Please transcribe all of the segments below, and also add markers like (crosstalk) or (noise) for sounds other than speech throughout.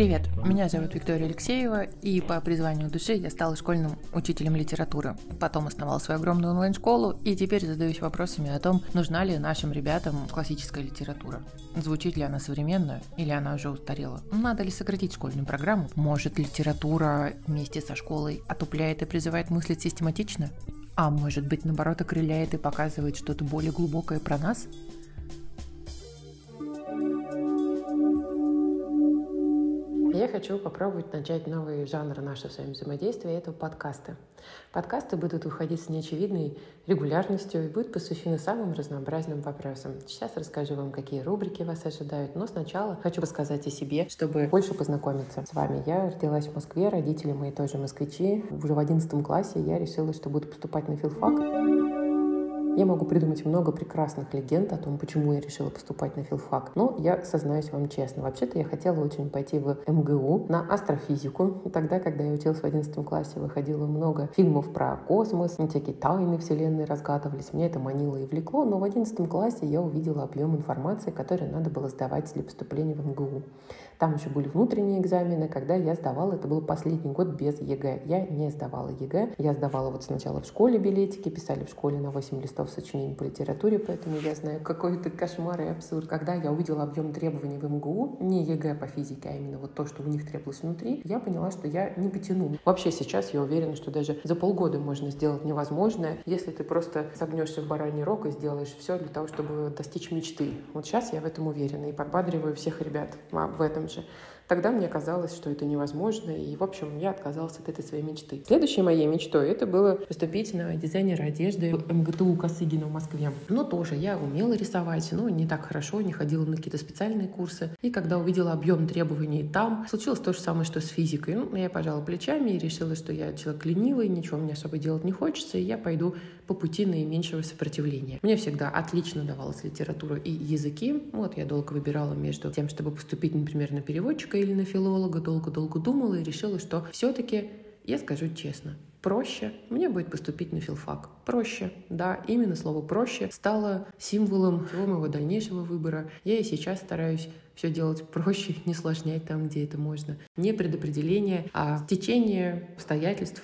Привет, меня зовут Виктория Алексеева, и по призванию души я стала школьным учителем литературы. Потом основала свою огромную онлайн-школу, и теперь задаюсь вопросами о том, нужна ли нашим ребятам классическая литература. Звучит ли она современную, или она уже устарела? Надо ли сократить школьную программу? Может, литература вместе со школой отупляет и призывает мыслить систематично? А может быть, наоборот, окрыляет и показывает что-то более глубокое про нас? Я хочу попробовать начать новый жанр нашего с вами взаимодействия, это подкасты. Подкасты будут выходить с неочевидной регулярностью и будут посвящены самым разнообразным вопросам. Сейчас расскажу вам, какие рубрики вас ожидают, но сначала хочу рассказать о себе, чтобы больше познакомиться с вами. Я родилась в Москве, родители мои тоже москвичи. Уже в одиннадцатом классе я решила, что буду поступать на филфак. Я могу придумать много прекрасных легенд о том, почему я решила поступать на филфак. Но я сознаюсь вам честно. Вообще-то я хотела очень пойти в МГУ на астрофизику. Тогда, когда я училась в 11 классе, выходило много фильмов про космос, всякие тайны Вселенной разгадывались. Меня это манило и влекло, но в 11 классе я увидела объем информации, который надо было сдавать для поступления в МГУ. Там еще были внутренние экзамены. Когда я сдавала, это был последний год без ЕГЭ. Я не сдавала ЕГЭ. Я сдавала вот сначала в школе билетики, писали в школе на 8 листов сочинений по литературе, поэтому я знаю какой это кошмар и абсурд. Когда я увидела объем требований в МГУ, не ЕГЭ по физике, а именно вот то, что у них требовалось внутри, я поняла, что я не потяну. Вообще сейчас я уверена, что даже за полгода можно сделать невозможное, если ты просто согнешься в бараний рог и сделаешь все для того, чтобы достичь мечты. Вот сейчас я в этом уверена и подбадриваю всех ребят в этом же. Тогда мне казалось, что это невозможно, и, в общем, я отказалась от этой своей мечты. Следующей моей мечтой это было поступить на дизайнера одежды в МГТУ Косыгина в Москве. Но тоже я умела рисовать, но не так хорошо, не ходила на какие-то специальные курсы. И когда увидела объем требований там, случилось то же самое, что с физикой. Ну, я пожала плечами и решила, что я человек ленивый, ничего мне особо делать не хочется, и я пойду по пути наименьшего сопротивления. Мне всегда отлично давалась литература и языки. Вот я долго выбирала между тем, чтобы поступить, например, на переводчика или на филолога, долго-долго думала и решила, что все-таки, я скажу честно, проще мне будет поступить на филфак. Проще, да, именно слово «проще» стало символом всего моего дальнейшего выбора. Я и сейчас стараюсь все делать проще, (laughs) не сложнять там, где это можно. Не предопределение, а течение обстоятельств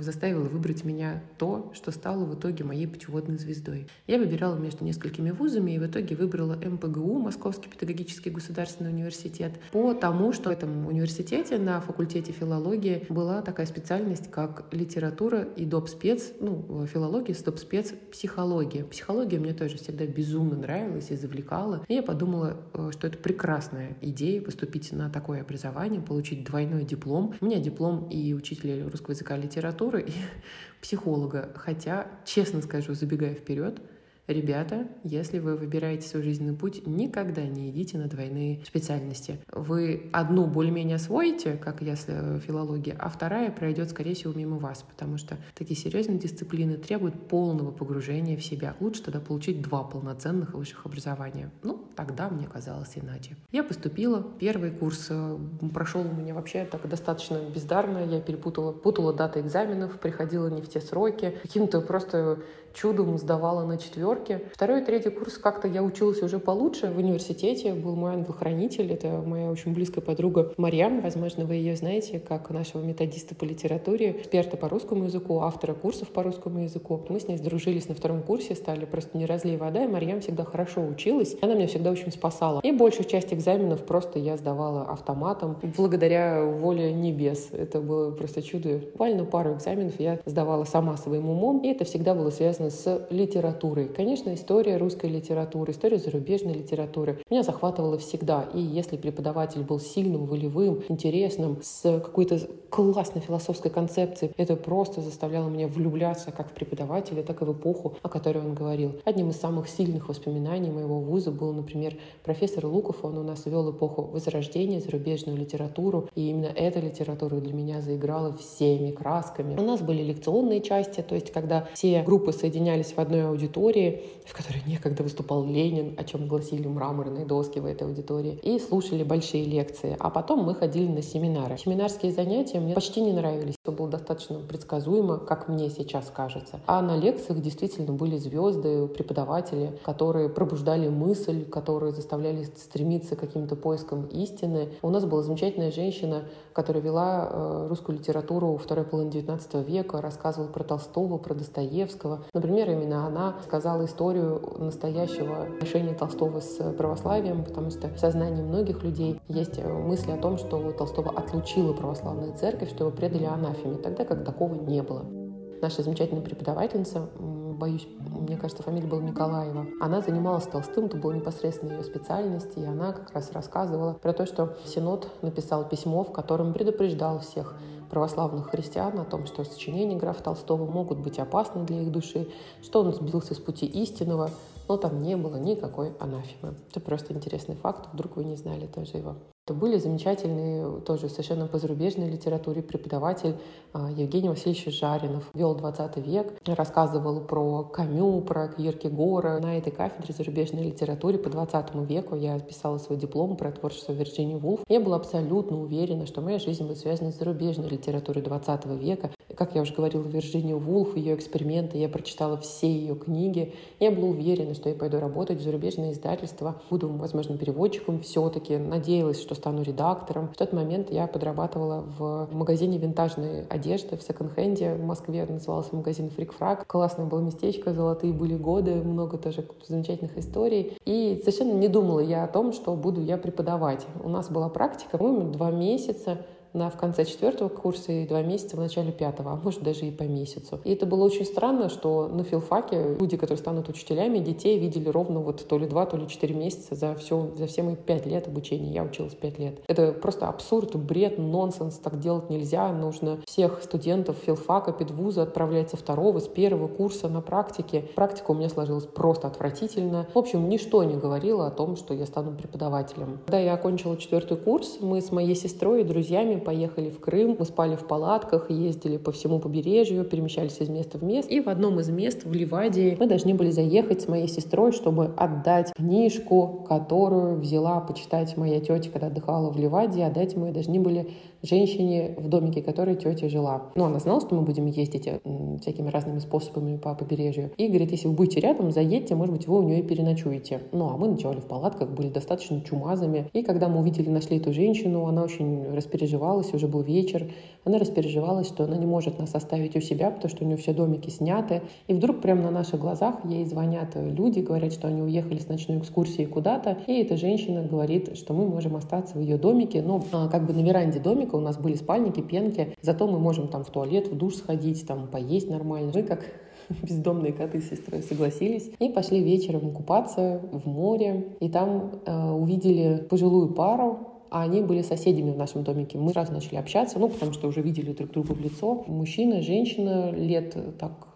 заставило выбрать меня то, что стало в итоге моей путеводной звездой. Я выбирала между несколькими вузами и в итоге выбрала МПГУ, Московский педагогический государственный университет, по тому, что в этом университете на факультете филологии была такая специальность, как литература и доп-спец, ну, филология с доп-спец психология. Психология мне тоже всегда безумно нравилась и завлекала. И я подумала, э, что это прекрасная идея поступить на такое образование, получить двойной диплом. У меня диплом и учителя русского языка и литературы литературы и (laughs) психолога. Хотя, честно скажу, забегая вперед, Ребята, если вы выбираете свой жизненный путь, никогда не идите на двойные специальности. Вы одну более-менее освоите, как если филология, а вторая пройдет, скорее всего, мимо вас, потому что такие серьезные дисциплины требуют полного погружения в себя. Лучше тогда получить два полноценных высших образования. Ну, тогда мне казалось иначе. Я поступила. Первый курс э, прошел у меня вообще так достаточно бездарно. Я перепутала, путала даты экзаменов, приходила не в те сроки. Каким-то просто чудом сдавала на четверке. Второй и третий курс как-то я училась уже получше. В университете был мой ангел-хранитель. Это моя очень близкая подруга Марьям. Возможно, вы ее знаете как нашего методиста по литературе, эксперта по русскому языку, автора курсов по русскому языку. Мы с ней сдружились на втором курсе, стали просто не разлей вода, и Марьям всегда хорошо училась. Она меня всегда очень спасала. И большую часть экзаменов просто я сдавала автоматом благодаря воле небес. Это было просто чудо. Буквально пару экзаменов я сдавала сама своим умом, и это всегда было связано с литературой. Конечно, история русской литературы, история зарубежной литературы меня захватывала всегда. И если преподаватель был сильным, волевым, интересным, с какой-то классной философской концепцией, это просто заставляло меня влюбляться как в преподавателя, так и в эпоху, о которой он говорил. Одним из самых сильных воспоминаний моего вуза был, например, профессор Луков. Он у нас вел эпоху Возрождения, зарубежную литературу. И именно эта литература для меня заиграла всеми красками. У нас были лекционные части, то есть когда все группы соединялись в одной аудитории, в которой некогда выступал Ленин, о чем гласили мраморные доски в этой аудитории, и слушали большие лекции. А потом мы ходили на семинары. Семинарские занятия мне почти не нравились. Все было достаточно предсказуемо, как мне сейчас кажется. А на лекциях действительно были звезды, преподаватели, которые пробуждали мысль, которые заставляли стремиться к каким-то поискам истины. У нас была замечательная женщина, которая вела э, русскую литературу второй половины XIX века, рассказывала про Толстого, про Достоевского. Например, именно она сказала историю настоящего отношения Толстого с православием, потому что в сознании многих людей есть э, мысли о том, что Толстого отлучила православная церковь, что его предали анафеме, тогда как такого не было. Наша замечательная преподавательница боюсь, мне кажется, фамилия была Николаева. Она занималась Толстым, это была непосредственно ее специальность, и она как раз рассказывала про то, что Синод написал письмо, в котором предупреждал всех православных христиан о том, что сочинения графа Толстого могут быть опасны для их души, что он сбился с пути истинного, но там не было никакой анафемы. Это просто интересный факт, вдруг вы не знали тоже его. Это были замечательные, тоже совершенно по зарубежной литературе преподаватель а, Евгений Васильевич Жаринов. Вел 20 век, рассказывал про Камю, про Киркегора. На этой кафедре зарубежной литературе по 20 веку я писала свой диплом про творчество Вирджинии Вулф. Я была абсолютно уверена, что моя жизнь будет связана с зарубежной литературой 20 века. Как я уже говорила, Вирджинию Вулф, ее эксперименты, я прочитала все ее книги. Я была уверена, что я пойду работать в зарубежное издательство, буду, возможно, переводчиком все-таки. Надеялась, что что стану редактором. В тот момент я подрабатывала в магазине винтажной одежды в секонд-хенде в Москве. Назывался магазин Фрик-Фрак. Классное было местечко, золотые были годы, много тоже замечательных историй. И совершенно не думала я о том, что буду я преподавать. У нас была практика, по-моему, два месяца на, в конце четвертого курса и два месяца в начале пятого, а может даже и по месяцу. И это было очень странно, что на филфаке люди, которые станут учителями, детей видели ровно вот то ли два, то ли четыре месяца за все, за все мои пять лет обучения. Я училась пять лет. Это просто абсурд, бред, нонсенс. Так делать нельзя. Нужно всех студентов филфака, педвуза отправлять со второго, с первого курса на практике. Практика у меня сложилась просто отвратительно. В общем, ничто не говорило о том, что я стану преподавателем. Когда я окончила четвертый курс, мы с моей сестрой и друзьями поехали в Крым, мы спали в палатках, ездили по всему побережью, перемещались из места в место. И в одном из мест, в Ливадии, мы должны были заехать с моей сестрой, чтобы отдать книжку, которую взяла почитать моя тетя, когда отдыхала в Ливадии. Отдать мы должны были женщине в домике, которой тетя жила. Ну, она знала, что мы будем ездить э, всякими разными способами по побережью. И говорит, если вы будете рядом, заедьте, может быть, вы у нее и переночуете. Ну, а мы ночевали в палатках, были достаточно чумазами. И когда мы увидели, нашли эту женщину, она очень распереживалась, уже был вечер. Она распереживалась, что она не может нас оставить у себя, потому что у нее все домики сняты. И вдруг прямо на наших глазах ей звонят люди, говорят, что они уехали с ночной экскурсии куда-то. И эта женщина говорит, что мы можем остаться в ее домике, ну, а, как бы на веранде домика, у нас были спальники, пенки, зато мы можем там в туалет, в душ сходить, там поесть нормально. Мы как (laughs) бездомные коты с сестрой согласились и пошли вечером купаться в море. И там э, увидели пожилую пару, а они были соседями в нашем домике. Мы сразу начали общаться, ну, потому что уже видели друг друга в лицо. Мужчина, женщина лет так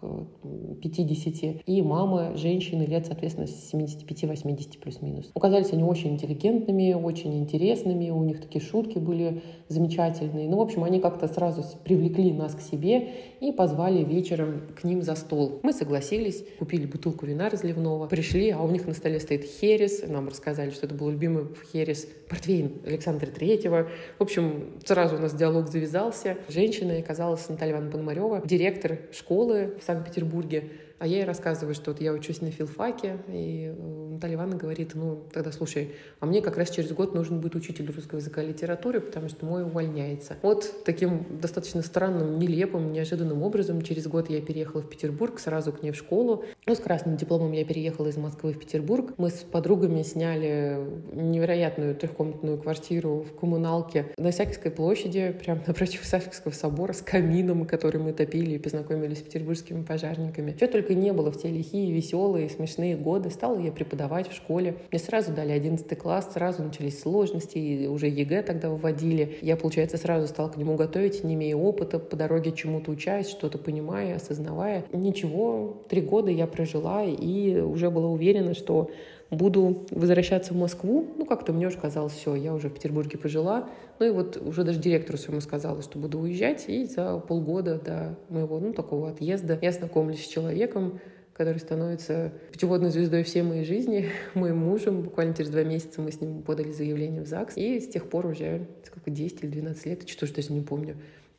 50, и мама, женщины лет, соответственно, 75-80 плюс-минус. Оказались они очень интеллигентными, очень интересными, у них такие шутки были замечательные. Ну, в общем, они как-то сразу привлекли нас к себе и позвали вечером к ним за стол. Мы согласились, купили бутылку вина разливного, пришли, а у них на столе стоит херес, нам рассказали, что это был любимый херес, портвейн Александр Александра Третьего. В общем, сразу у нас диалог завязался. Женщина оказалась Наталья Ивановна Пономарева, директор школы в Санкт-Петербурге. А я ей рассказываю, что вот я учусь на филфаке, и э, Наталья Ивановна говорит, ну, тогда слушай, а мне как раз через год нужен будет учитель русского языка и литературы, потому что мой увольняется. Вот таким достаточно странным, нелепым, неожиданным образом через год я переехала в Петербург, сразу к ней в школу. Ну, с красным дипломом я переехала из Москвы в Петербург. Мы с подругами сняли невероятную трехкомнатную квартиру в коммуналке на Исаакиевской площади, прямо напротив Исаакиевского собора с камином, который мы топили и познакомились с петербургскими пожарниками. Чего только только не было в те лихие, веселые, смешные годы. Стала я преподавать в школе. Мне сразу дали 11 класс, сразу начались сложности, и уже ЕГЭ тогда вводили. Я, получается, сразу стала к нему готовить, не имея опыта, по дороге чему-то учась, что-то понимая, осознавая. Ничего, три года я прожила и уже была уверена, что буду возвращаться в Москву. Ну, как-то мне уже казалось, все, я уже в Петербурге пожила. Ну и вот уже даже директору своему сказала, что буду уезжать. И за полгода до моего, ну, такого отъезда я знакомлюсь с человеком, который становится путеводной звездой всей моей жизни, (laughs) моим мужем. Буквально через два месяца мы с ним подали заявление в ЗАГС. И с тех пор уже сколько, 10 или 12 лет, что-то даже не помню,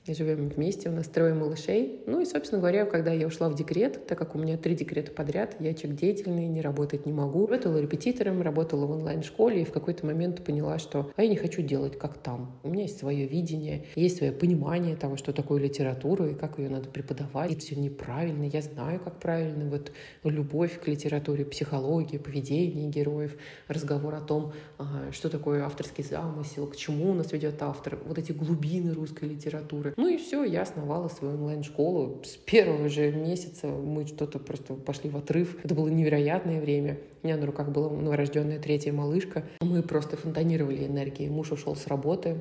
живем вместе, у нас трое малышей. Ну и, собственно говоря, когда я ушла в декрет, так как у меня три декрета подряд, я человек деятельный, не работать не могу. Работала репетитором, работала в онлайн-школе и в какой-то момент поняла, что а я не хочу делать как там. У меня есть свое видение, есть свое понимание того, что такое литература и как ее надо преподавать. Это все неправильно, я знаю, как правильно. Вот любовь к литературе, психология, поведение героев, разговор о том, а, что такое авторский замысел, к чему нас ведет автор, вот эти глубины русской литературы. Ну и все, я основала свою онлайн-школу. С первого же месяца мы что-то просто пошли в отрыв. Это было невероятное время. У меня на руках была новорожденная третья малышка. Мы просто фонтанировали энергией. Муж ушел с работы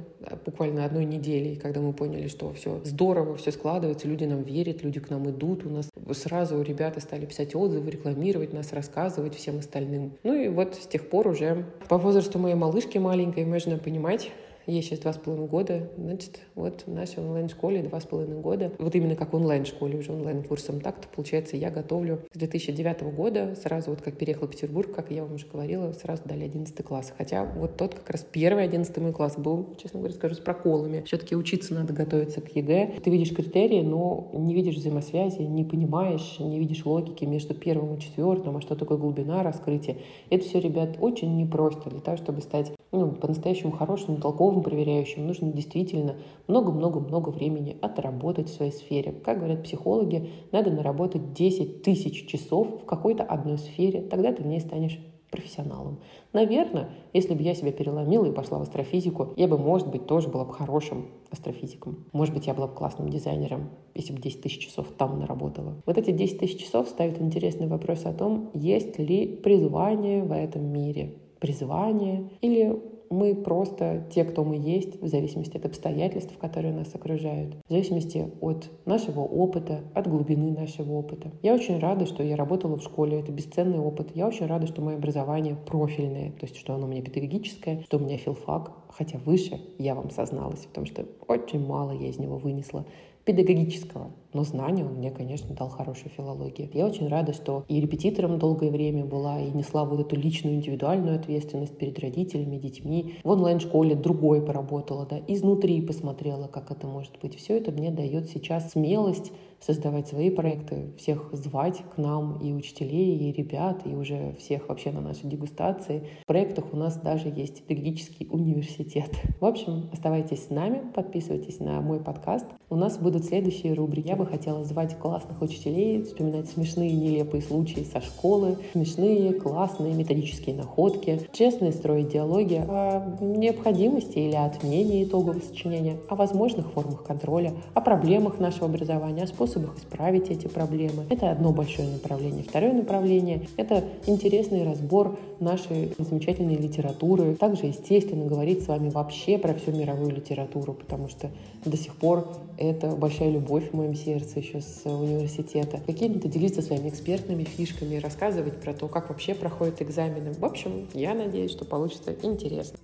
буквально одной недели, когда мы поняли, что все здорово, все складывается, люди нам верят, люди к нам идут. У нас сразу ребята стали писать отзывы, рекламировать нас, рассказывать всем остальным. Ну и вот с тех пор уже по возрасту моей малышки маленькой можно понимать, Ей сейчас два с половиной года. Значит, вот в нашей онлайн-школе два с половиной года. Вот именно как онлайн-школе, уже онлайн-курсом. Так-то, получается, я готовлю с 2009 года, сразу вот как переехала в Петербург, как я вам уже говорила, сразу дали 11 класс. Хотя вот тот как раз первый 11 мой класс был, честно говоря, скажу, с проколами. Все-таки учиться надо готовиться к ЕГЭ. Ты видишь критерии, но не видишь взаимосвязи, не понимаешь, не видишь логики между первым и четвертым, а что такое глубина раскрытия. Это все, ребят, очень непросто для того, чтобы стать ну, по-настоящему хорошим, толковым проверяющим, нужно действительно много-много-много времени отработать в своей сфере. Как говорят психологи, надо наработать 10 тысяч часов в какой-то одной сфере, тогда ты в ней станешь профессионалом. Наверное, если бы я себя переломила и пошла в астрофизику, я бы, может быть, тоже была бы хорошим астрофизиком. Может быть, я была бы классным дизайнером, если бы 10 тысяч часов там наработала. Вот эти 10 тысяч часов ставят интересный вопрос о том, есть ли призвание в этом мире призвание, или мы просто те, кто мы есть, в зависимости от обстоятельств, которые нас окружают, в зависимости от нашего опыта, от глубины нашего опыта. Я очень рада, что я работала в школе, это бесценный опыт. Я очень рада, что мое образование профильное, то есть что оно у меня педагогическое, что у меня филфак, хотя выше я вам созналась, потому что очень мало я из него вынесла педагогического. Но знания он мне, конечно, дал хорошую филологию. Я очень рада, что и репетитором долгое время была, и несла вот эту личную индивидуальную ответственность перед родителями, детьми. В онлайн-школе другой поработала, да, изнутри посмотрела, как это может быть. Все это мне дает сейчас смелость создавать свои проекты, всех звать к нам, и учителей, и ребят, и уже всех вообще на нашей дегустации. В проектах у нас даже есть педагогический университет. В общем, оставайтесь с нами, подписывайтесь на мой подкаст. У нас будут следующие рубрики. Я бы хотела звать классных учителей, вспоминать смешные, нелепые случаи со школы, смешные, классные методические находки, честные строить диалоги о необходимости или отмене итогового сочинения, о возможных формах контроля, о проблемах нашего образования, о способах исправить эти проблемы. Это одно большое направление. Второе направление — это интересный разбор нашей замечательной литературы. Также, естественно, говорить с вами вообще про всю мировую литературу, потому что до сих пор это большая любовь в моем сердце еще с университета. Какими-то делиться своими экспертными фишками, рассказывать про то, как вообще проходят экзамены. В общем, я надеюсь, что получится интересно.